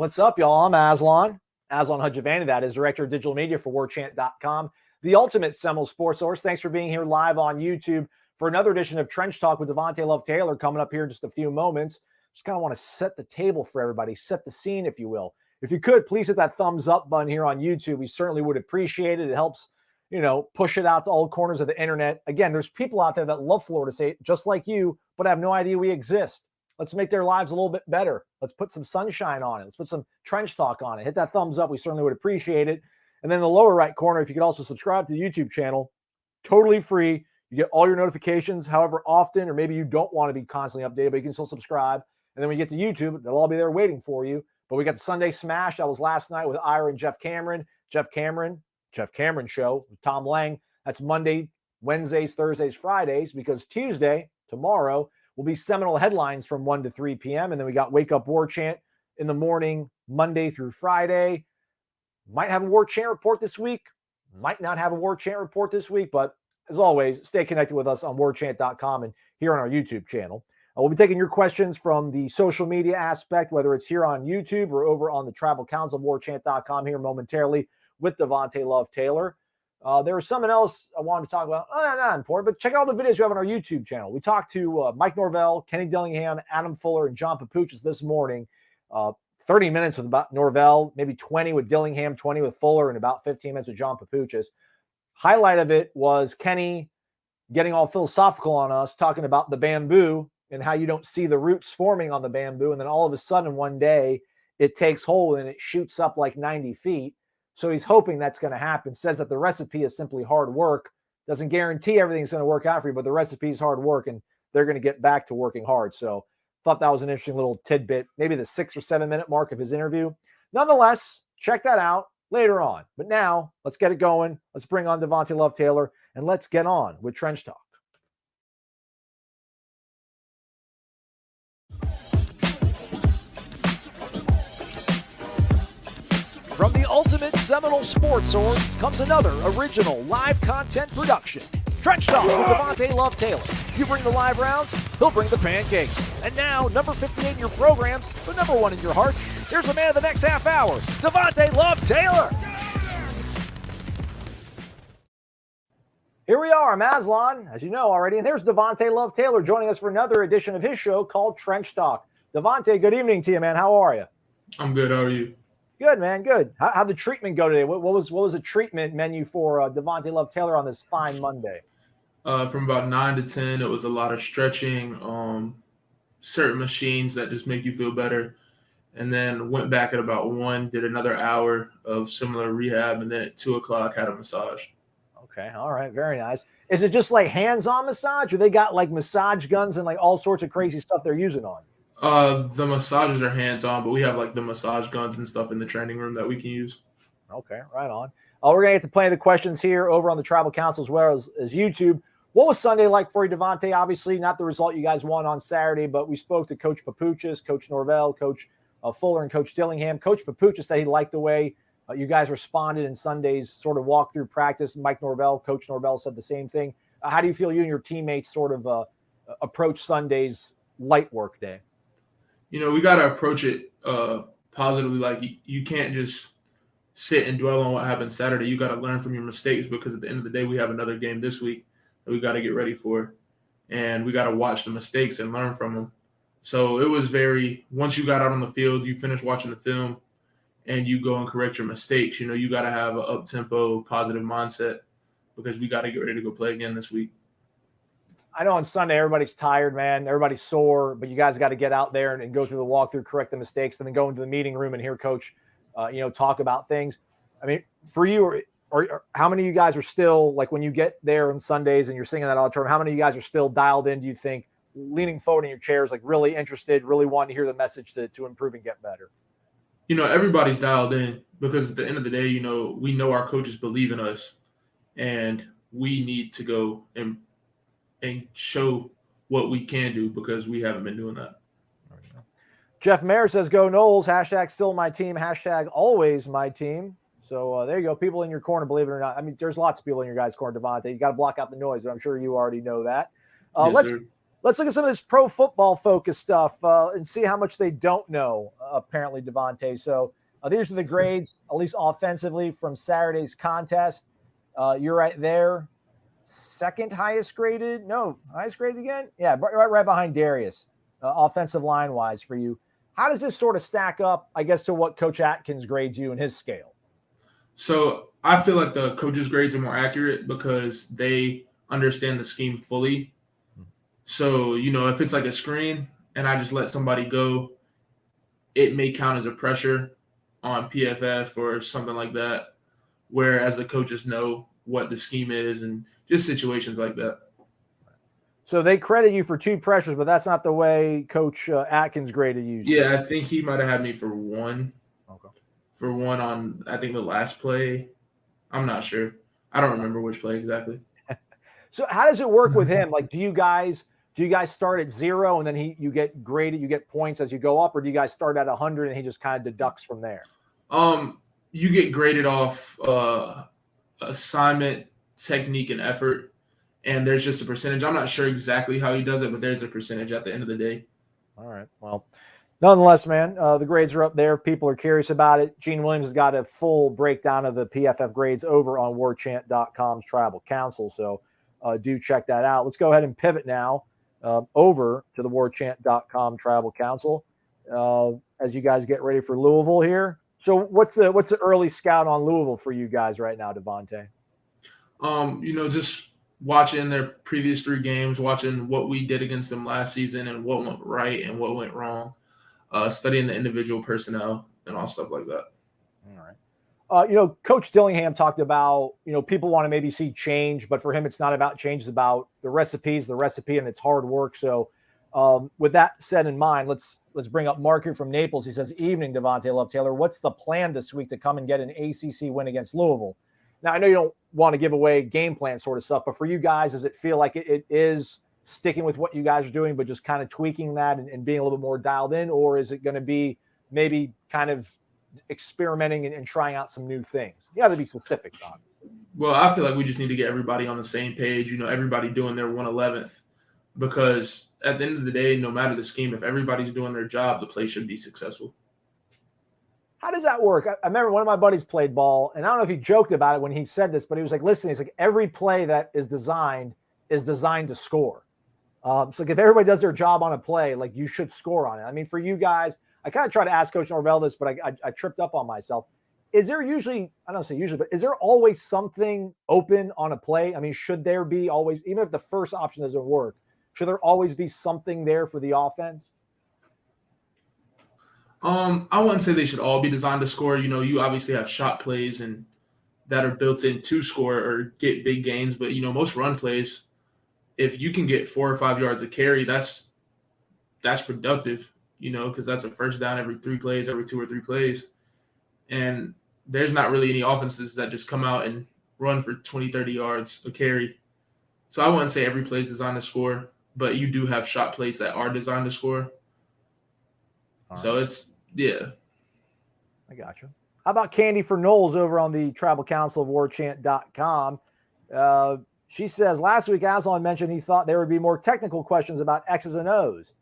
What's up, y'all? I'm Aslan. Aslan Hajavani, that is Director of Digital Media for WarChant.com, the ultimate Seminole sports source. Thanks for being here live on YouTube for another edition of Trench Talk with Devontay Love Taylor coming up here in just a few moments. Just kind of want to set the table for everybody, set the scene, if you will. If you could, please hit that thumbs up button here on YouTube. We certainly would appreciate it. It helps, you know, push it out to all corners of the internet. Again, there's people out there that love Florida State just like you, but have no idea we exist. Let's make their lives a little bit better. Let's put some sunshine on it. Let's put some trench talk on it. Hit that thumbs up. We certainly would appreciate it. And then in the lower right corner, if you could also subscribe to the YouTube channel, totally free. You get all your notifications however often, or maybe you don't want to be constantly updated, but you can still subscribe. And then you get to YouTube, they'll all be there waiting for you. But we got the Sunday Smash. That was last night with Ira and Jeff Cameron. Jeff Cameron, Jeff Cameron show with Tom Lang. That's Monday, Wednesdays, Thursdays, Fridays, because Tuesday, tomorrow, will be Seminole headlines from 1 to 3 p.m. And then we got Wake Up War Chant in the morning, Monday through Friday. Might have a War Chant report this week, might not have a War Chant report this week, but as always, stay connected with us on warchant.com and here on our YouTube channel. Uh, we'll be taking your questions from the social media aspect, whether it's here on YouTube or over on the Tribal Council, warchant.com here momentarily with Devontae Love Taylor. Uh, there was something else I wanted to talk about. Oh, not, important, but check out all the videos we have on our YouTube channel. We talked to uh, Mike Norvell, Kenny Dillingham, Adam Fuller, and John Papuchis this morning. Uh, 30 minutes with about Norvell, maybe 20 with Dillingham, 20 with Fuller, and about 15 minutes with John Papuchis. Highlight of it was Kenny getting all philosophical on us, talking about the bamboo and how you don't see the roots forming on the bamboo. And then all of a sudden, one day, it takes hold and it shoots up like 90 feet. So he's hoping that's going to happen. Says that the recipe is simply hard work. Doesn't guarantee everything's going to work out for you, but the recipe is hard work and they're going to get back to working hard. So thought that was an interesting little tidbit, maybe the six or seven minute mark of his interview. Nonetheless, check that out later on. But now let's get it going. Let's bring on Devontay Love Taylor and let's get on with Trench Talk. Ultimate Seminole sports source comes another original live content production. Trench Talk with Devontay Love Taylor. You bring the live rounds, he'll bring the pancakes. And now, number 58 in your programs, but number one in your hearts, here's the man of the next half hour, Devontay Love Taylor. Here we are, I'm Aslan, as you know already, and there's Devontay Love Taylor joining us for another edition of his show called Trench Talk. Devontay, good evening to you, man. How are you? I'm good. How are you? Good, man. Good. How, how'd the treatment go today? What, what was what was the treatment menu for uh, Devontay Love Taylor on this fine Monday? Uh, from about nine to ten, it was a lot of stretching, um, certain machines that just make you feel better, and then went back at about one, did another hour of similar rehab, and then at two o'clock had a massage. Okay. All right. Very nice. Is it just like hands-on massage, or they got like massage guns and like all sorts of crazy stuff they're using on? Uh, the massages are hands on, but we have like the massage guns and stuff in the training room that we can use. Okay, right on. Uh, we're gonna get to play the questions here over on the Tribal Council as well as, as YouTube. What was Sunday like for you, Devontay? Obviously, not the result you guys won on Saturday, but we spoke to Coach Papuchis, Coach Norvell, Coach uh, Fuller, and Coach Dillingham. Coach Papuchis said he liked the way uh, you guys responded in Sunday's sort of walk through practice. Mike Norvell, Coach Norvell said the same thing. Uh, how do you feel you and your teammates sort of uh, approach Sunday's light work day? You know, we got to approach it uh, positively. Like you, you can't just sit and dwell on what happened Saturday. You got to learn from your mistakes because at the end of the day, we have another game this week that we got to get ready for, and we got to watch the mistakes and learn from them. So it was very. Once you got out on the field, you finish watching the film, and you go and correct your mistakes. You know, you got to have an up tempo, positive mindset because we got to get ready to go play again this week. I know on Sunday everybody's tired, man. Everybody's sore, but you guys got to get out there and, and, go through the walkthrough, correct the mistakes, and then go into the meeting room and hear coach, uh, you know, talk about things. I mean, for you, or, or, or, how many of you guys are still like when you get there on Sundays and you're singing that auditorium? How many of you guys are still dialed in? Do you think leaning forward in your chairs, like really interested, really wanting to hear the message to to improve and get better? You know, everybody's dialed in because at the end of the day, you know, we know our coaches believe in us, and we need to go and and show what we can do because we haven't been doing that. Jeff Mayer says, "Go Noles." Hashtag still my team. Hashtag always my team. So uh, there you go. People in your corner, believe it or not. I mean, there's lots of people in your guys' corner, Davante. You got to block out the noise, but I'm sure you already know that. Uh, yes, let's sir. let's look at some of this pro football focused stuff uh, and see how much they don't know. apparently, Davante. So uh, these are the grades, at least offensively, from Saturday's contest. Uh, you're right there second highest graded. No, highest graded again. Yeah, right, right behind Darius, uh, offensive line wise for you. How does this sort of stack up, I guess, to what Coach Atkins grades you in his scale? So I feel like the coaches' grades are more accurate because they understand the scheme fully. So, you know, if it's like a screen and I just let somebody go, it may count as a pressure on PFF or something like that. Whereas the coaches know what the scheme is and just situations like that. So they credit you for two pressures, but that's not the way Coach uh, Atkins graded you. Yeah, I think he might have had me for one. Okay. For one on, I think the last play. I'm not sure. I don't remember which play exactly. so how does it work with him? Like, do you guys do you guys start at zero and then he you get graded, you get points as you go up, or do you guys start at hundred and he just kind of deducts from there? Um, you get graded off uh assignment, technique, and effort. And there's just a percentage. I'm not sure exactly how he does it, but there's a percentage at the end of the day. All right. Well, nonetheless, man, uh, the grades are up there. People are curious about it, Gene Williams has got a full breakdown of the PFF grades over on warchant.com's tribal council. So uh, do check that out. Let's go ahead and pivot now um, over to the warchant.com tribal council uh, as you guys get ready for Louisville here. So what's the what's the early scout on Louisville for you guys right now, Davante? Um, you know, just watching their previous three games, watching what we did against them last season and what went right and what went wrong, uh, studying the individual personnel and all stuff like that. All right. Uh, you know, Coach Dillingham talked about, you know, people want to maybe see change, but for him, it's not about change. It's about the recipes, the recipe, and it's hard work. So, um, with that said in mind, let's let's bring up Mark here from Naples. He says, "Evening, Davante Love Taylor. What's the plan this week to come and get an ACC win against Louisville?" Now, I know you don't want to give away game plan sort of stuff, but for you guys, does it feel like it, it is sticking with what you guys are doing, but just kind of tweaking that and, and being a little bit more dialed in, or is it going to be maybe kind of experimenting and, and, trying out some new things? You to be specific, Don. Well, I feel like we just need to get everybody on the same page. You know, everybody doing their one eleventh because at the end of the day, no matter the scheme, if everybody's doing their job, the play should be successful. How does that work? I, I remember one of my buddies played ball, and I don't know if he joked about it when he said this, but he was like, "Listen, he's like every play that is designed is designed to score. Um, so like if everybody does their job on a play, like you should score on it. I mean, for you guys, I kind of try to ask Coach Norvell this, but I, I, I tripped up on myself. Is there usually, I don't say usually, but is there always something open on a play? I mean, should there be always, even if the first option doesn't work, should there always be something there for the offense? Um, I wouldn't say they should all be designed to score. You know, you obviously have shot plays and that are built in to score or get big gains, but you know, most run plays, if you can get four or five yards of carry, that's that's productive, you know, because that's a first down every three plays, every two or three plays. And there's not really any offenses that just come out and run for 20, 30 yards of carry. So I wouldn't say every play is designed to score but you do have shot plays that are designed to score. Right. So it's yeah. I got you. How about Candy for Noles over on the Tribal Council of WarChant.com? Uh, She says last week Aslan mentioned he thought there would be more technical questions about X's and O's.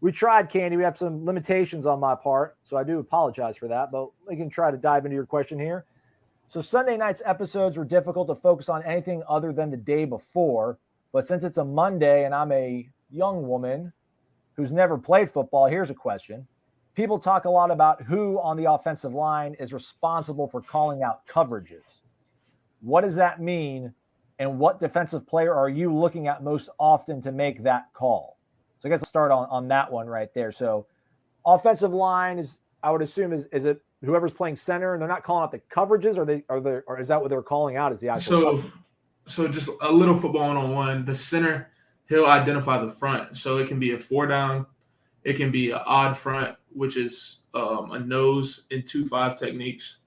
We tried, Candy. We have some limitations on my part, so I do apologize for that. But we can try to dive into your question here. So Sunday night's episodes were difficult to focus on anything other than the day before. But since it's a Monday and I'm a young woman who's never played football, here's a question. People talk a lot about who on the offensive line is responsible for calling out coverages. What does that mean? And what defensive player are you looking at most often to make that call? So I guess I'll start on, on that one right there. So offensive line is, I would assume, is is it whoever's playing center and they're not calling out the coverages, or they are they or is that what they're calling out? Is the actual So, coverage? So just a little football one on one. The center, he'll identify the front. So it can be a four down, it can be an odd front, which is um, a nose and two five techniques,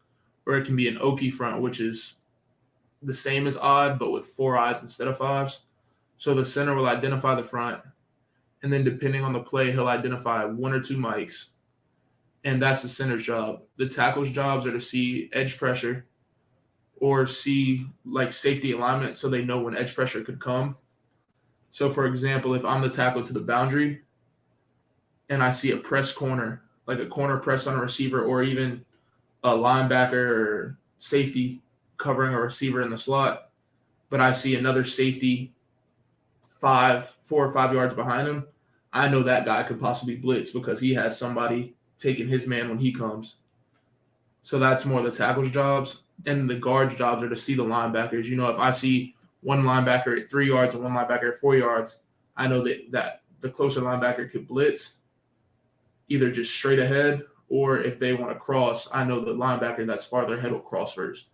or it can be an okie front, which is the same as odd but with four eyes instead of fives. So the center will identify the front, and then depending on the play, he'll identify one or two mics, and that's the center's job. The tackle's jobs are to see edge pressure or see like safety alignment so they know when edge pressure could come. So, for example, if I'm the tackle to the boundary and I see a press corner, like a corner press on a receiver, or even a linebacker or safety covering a receiver in the slot, but I see another safety five, four or five yards behind him, I know that guy could possibly blitz because he has somebody taking his man when he comes. So that's more the tackle's jobs. And the guard's jobs are to see the linebackers. You know, if I see one linebacker at three yards and one linebacker at four yards, I know that, that the closer linebacker could blitz either just straight ahead or if they want to cross, I know the linebacker that's farther ahead will cross first.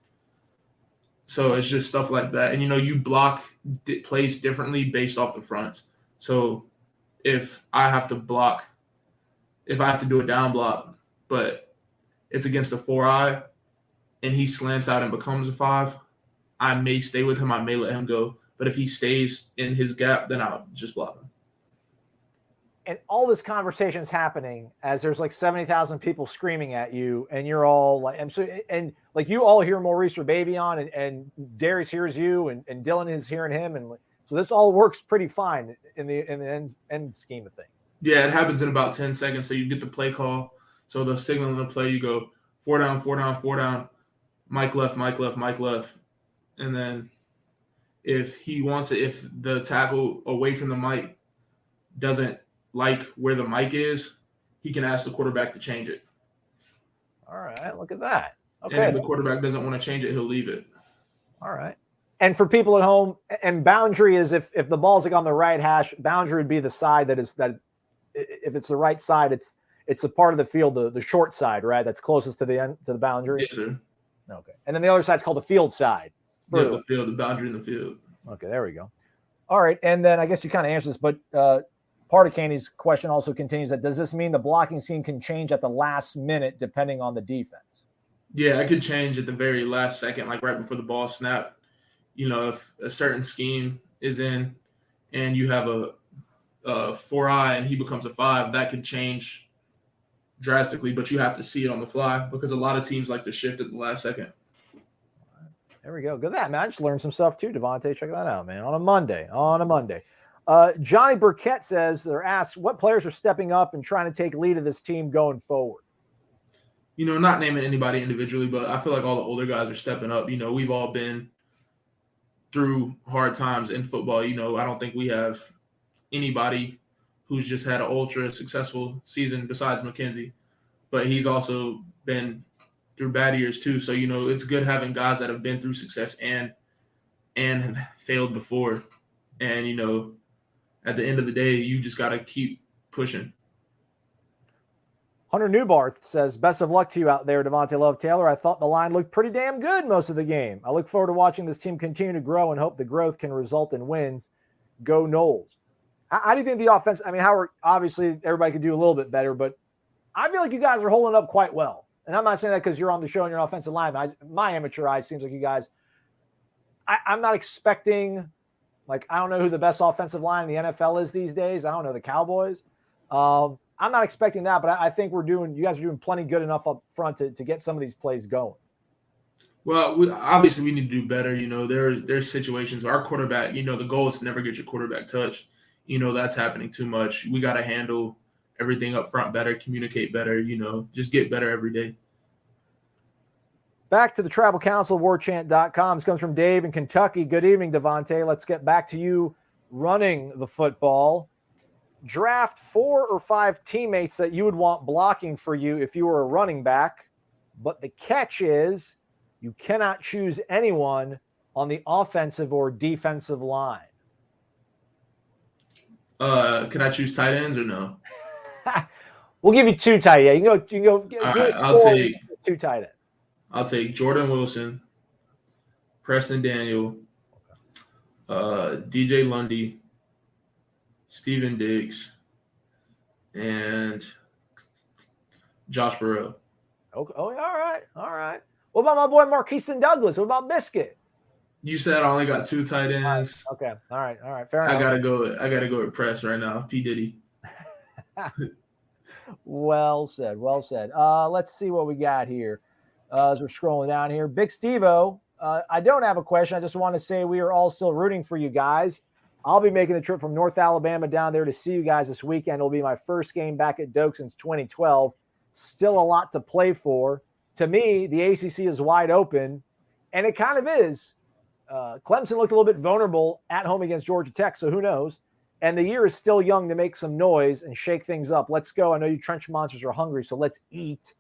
So it's just stuff like that. And you know, you block di- plays differently based off the fronts. So if I have to block, if I have to do a down block, but it's against a four eye and he slants out and becomes a five, I may stay with him. I may let him go. But if he stays in his gap, then I'll just block him. and all this conversation is happening as there's like 70,000 people screaming at you and you're all like and so and like you all hear Maurice or Baveon and, and Darius hears you and, and Dillan is hearing him and so this all works pretty fine in the in the end, end scheme of things. Yeah, it happens in about 10 seconds. So you get the play call. So the signal in the play, you go four down, four down, four down, Mike left, Mike left, Mike left. And then if he wants it, if the tackle away from the mic doesn't like where the mic is, he can ask the quarterback to change it. All right, look at that. Okay. And if the quarterback doesn't want to change it, he'll leave it. All right. And for people at home, and boundary is if if the ball's like on the right hash, boundary would be the side that is that if it's the right side, it's it's the part of the field, the, the short side, right? That's closest to the end to the boundary. Yes, sir. Okay. And then the other side's called the field side. Yeah, the field, the boundary in the field. Okay, there we go. All right, and then I guess you kind of answered this, but uh, part of Candy's question also continues that does this mean the blocking scheme can change at the last minute depending on the defense? Yeah, I could change at the very last second, like right before the ball snap. You know, if a certain scheme is in and you have a, a four eye and he becomes a five, that could change drastically, but you have to see it on the fly because a lot of teams like to shift at the last second. There we go. Good that man. I just learned some stuff too, Devontay. Check that out, man. On a Monday. On a Monday. Uh, Johnny Burkett says they're asked what players are stepping up and trying to take lead of this team going forward. You know, not naming anybody individually, but I feel like all the older guys are stepping up. You know, we've all been through hard times in football. You know, I don't think we have anybody who's just had an ultra successful season besides McKenzie, but he's also been through bad years too. So you know, it's good having guys that have been through success and and have failed before. And you know, at the end of the day, you just got to keep pushing. Hunter Newbarth says, Best of luck to you out there, Devontay Love Taylor. I thought the line looked pretty damn good most of the game. I look forward to watching this team continue to grow and hope the growth can result in wins. Go Noles. How, how do you think the offense? I mean, Howard, obviously, everybody could do a little bit better, but I feel like you guys are holding up quite well. And I'm not saying that because you're on the show and you're an offensive lineman. I, my amateur eye seems like you guys, I, I'm not expecting, like, I don't know who the best offensive line in the NFL is these days. I don't know the Cowboys. Um, I'm not expecting that, but I, I think we're doing. You guys are doing plenty good enough up front to, to get some of these plays going. Well, we, obviously we need to do better. You know, there's there's situations our quarterback. You know, the goal is to never get your quarterback touched. You know, that's happening too much. We got to handle everything up front better, communicate better. You know, just get better every day. Back to the Tribal Council, warchant.com. This comes from Dave in Kentucky. Good evening, Davante. Let's get back to you running the football. Draft four or five teammates that you would want blocking for you if you were a running back. But the catch is you cannot choose anyone on the offensive or defensive line. Uh, can I choose tight ends or no? we'll give you two tight ends. You can go. You can go. All right, I'll take two tight ends. I'll take Jordan Wilson, Preston Daniel, uh, DJ Lundy, Stephen Diggs, and Josh Burrow. Okay. Oh, all right. All right. What about my boy Markeston Douglas? What about Biscuit? You said I only got two tight ends. Okay. All right. All right. Fair enough. I gotta go. I gotta go with press right now. P Diddy. well said. Well said. Uh, let's see what we got here. Uh, as we're scrolling down here, Big Stevo. Uh, I don't have a question. I just want to say we are all still rooting for you guys. I'll be making the trip from North Alabama down there to see you guys this weekend. It'll be my first game back at Doak since 2012. Still a lot to play for. To me, the ACC is wide open, and it kind of is. Uh, Clemson looked a little bit vulnerable at home against Georgia Tech, so who knows? And the year is still young to make some noise and shake things up. Let's go. I know you trench monsters are hungry, so let's eat.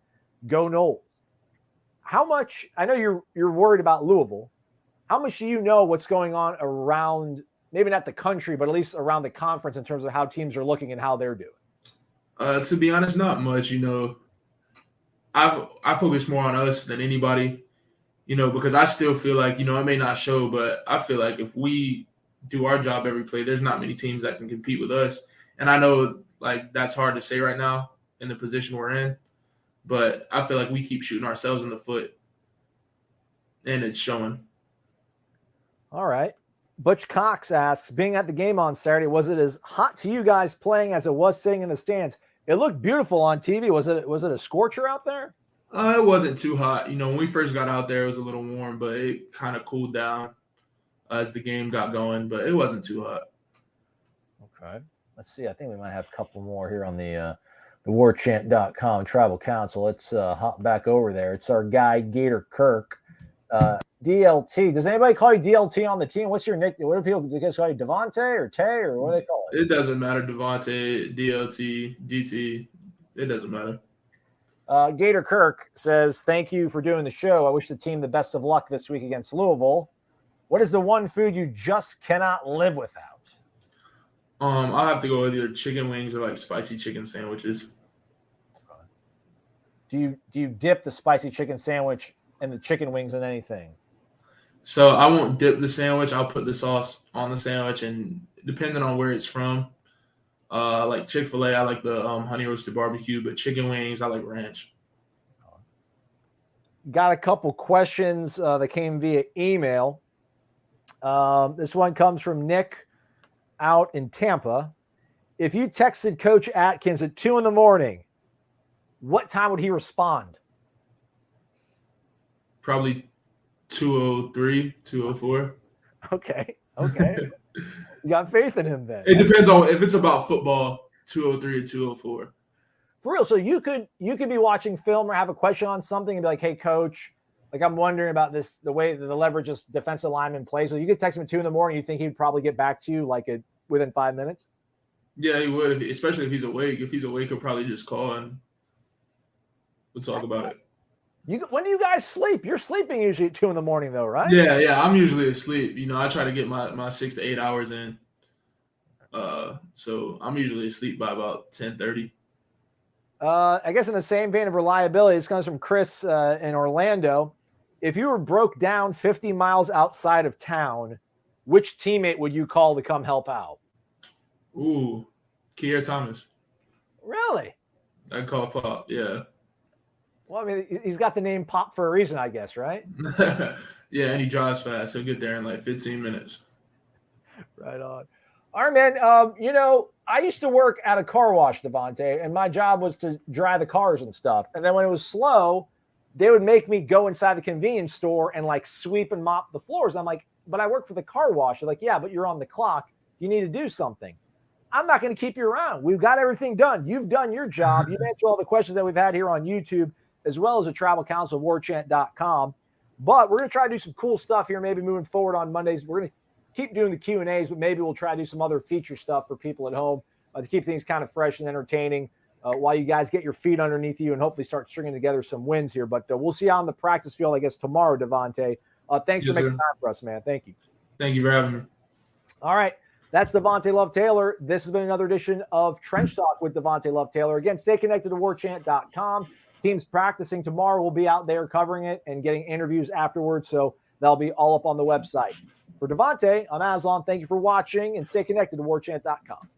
Go Noles. How much? I know you're you're worried about Louisville. How much do you know what's going on around maybe not the country, but at least around the conference in terms of how teams are looking and how they're doing? Uh, to be honest, not much. You know, I've I focus more on us than anybody. You know, because I still feel like you know I may not show, but I feel like if we do our job every play, there's not many teams that can compete with us. And I know like that's hard to say right now in the position we're in, but I feel like we keep shooting ourselves in the foot, and it's showing. All right. Butch Cox asks, being at the game on Saturday, was it as hot to you guys playing as it was sitting in the stands? It looked beautiful on TV. Was it was it a scorcher out there? Uh, it wasn't too hot. You know, when we first got out there, it was a little warm, but it kind of cooled down as the game got going. But it wasn't too hot. Okay. Let's see. I think we might have a couple more here on the uh, the warchant.com tribal council. Let's uh, hop back over there. It's our guy Gator Kirk. Uh, DLT. Does anybody call you DLT on the team? What's your nickname? What do people do call you Devontay or Tay or what do they call it? It doesn't matter. Devontay, DLT, DT. It doesn't matter. Uh, Gator Kirk says, Thank you for doing the show. I wish the team the best of luck this week against Louisville. What is the one food you just cannot live without? Um, I'll have to go with either chicken wings or like spicy chicken sandwiches. Do you do you dip the spicy chicken sandwich and the chicken wings in anything? So I won't dip the sandwich. I'll put the sauce on the sandwich, and depending on where it's from, uh, like Chick Fil A, I like the um, honey roasted barbecue, but chicken wings, I like ranch. Got a couple questions uh, that came via email. Um, this one comes from Nick out in Tampa. If you texted Coach Atkins at two in the morning, what time would he respond? Probably 203, 204. Okay. Okay. you got faith in him then. It depends on if it's about football, 203 or 204. For real. So you could you could be watching film or have a question on something and be like, hey coach, like I'm wondering about this the way the leverage this defensive lineman plays. So you could text him at two in the morning, you think he'd probably get back to you like a, within five minutes? Yeah, he would, if, especially if he's awake. If he's awake, he'll probably just call and we'll talk about it. You when do you guys sleep? You're sleeping usually at two in the morning, though, right? Yeah, yeah. I'm usually asleep. You know, I try to get my my six to eight hours in. Uh, so I'm usually asleep by about ten thirty. Uh, I guess in the same vein of reliability, this comes from Chris uh, in Orlando. If you were broke down 50 miles outside of town, which teammate would you call to come help out? Ooh, Keir Thomas. Really? I'd call Pop. Yeah. Well, I mean, he's got the name Pop for a reason, I guess, right? yeah, and he drives fast. He'll get there in like 15 minutes. Right on. All right, man. Um, you know, I used to work at a car wash, Davante, and my job was to dry the cars and stuff. And then when it was slow, they would make me go inside the convenience store and like sweep and mop the floors. I'm like, but I work for the car wash. They're like, yeah, but you're on the clock. You need to do something. I'm not going to keep you around. We've got everything done. You've done your job. You've answered all the questions that we've had here on YouTube, as well as the tribal council of warchant.com. But we're going to try to do some cool stuff here, maybe moving forward on Mondays. We're going to keep doing the Q and A's, but maybe we'll try to do some other feature stuff for people at home uh, to keep things kind of fresh and entertaining uh, while you guys get your feet underneath you and hopefully start stringing together some wins here. But uh, we'll see you on the practice field, I guess, tomorrow, Davante. Uh, thanks Yes, for making sir. time for us, man. Thank you. Thank you for having me. All right. That's Devontay Love Taylor. This has been another edition of Trench Talk with Devontay Love Taylor. Again, stay connected to warchant.com. Teams practicing tomorrow. We'll be out there covering it and getting interviews afterwards. So that'll be all up on the website. For Devontay, I'm Aslan. Thank you for watching and stay connected to warchant.com.